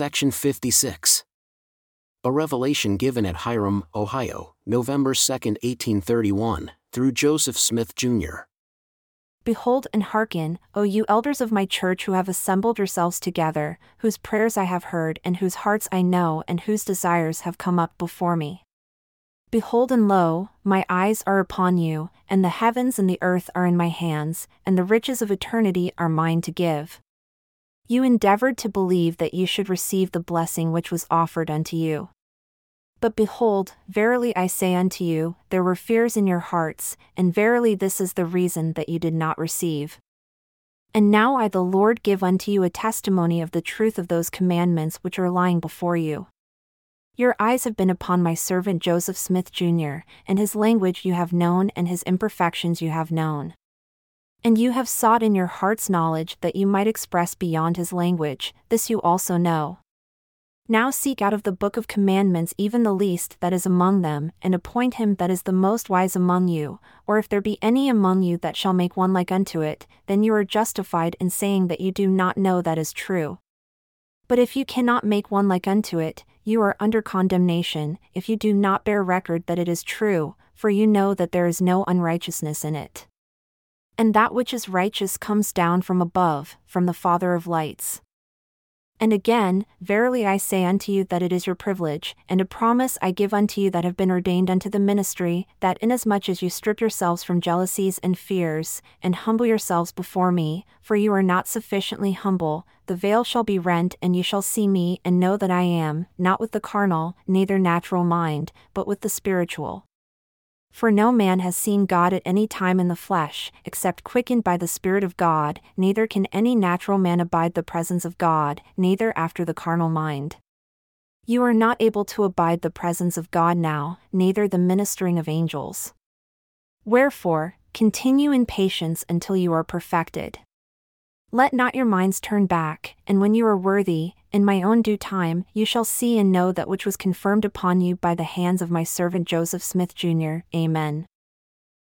Section 56. A revelation given at Hiram, Ohio, November 2, 1831, through Joseph Smith, Jr. Behold and hearken, O you elders of my church who have assembled yourselves together, whose prayers I have heard, and whose hearts I know, and whose desires have come up before me. Behold and lo, my eyes are upon you, and the heavens and the earth are in my hands, and the riches of eternity are mine to give. You endeavored to believe that you should receive the blessing which was offered unto you. But behold, verily I say unto you, there were fears in your hearts, and verily this is the reason that you did not receive. And now I, the Lord, give unto you a testimony of the truth of those commandments which are lying before you. Your eyes have been upon my servant Joseph Smith Jr., and his language you have known, and his imperfections you have known. And you have sought in your heart's knowledge that you might express beyond his language, this you also know. Now seek out of the book of commandments even the least that is among them, and appoint him that is the most wise among you, or if there be any among you that shall make one like unto it, then you are justified in saying that you do not know that is true. But if you cannot make one like unto it, you are under condemnation, if you do not bear record that it is true, for you know that there is no unrighteousness in it and that which is righteous comes down from above, from the Father of lights. And again, verily I say unto you that it is your privilege, and a promise I give unto you that have been ordained unto the ministry, that inasmuch as you strip yourselves from jealousies and fears, and humble yourselves before me, for you are not sufficiently humble, the veil shall be rent, and you shall see me, and know that I am, not with the carnal, neither natural mind, but with the spiritual. For no man has seen God at any time in the flesh, except quickened by the Spirit of God, neither can any natural man abide the presence of God, neither after the carnal mind. You are not able to abide the presence of God now, neither the ministering of angels. Wherefore, continue in patience until you are perfected. Let not your minds turn back, and when you are worthy, in my own due time, you shall see and know that which was confirmed upon you by the hands of my servant Joseph Smith Jr. Amen.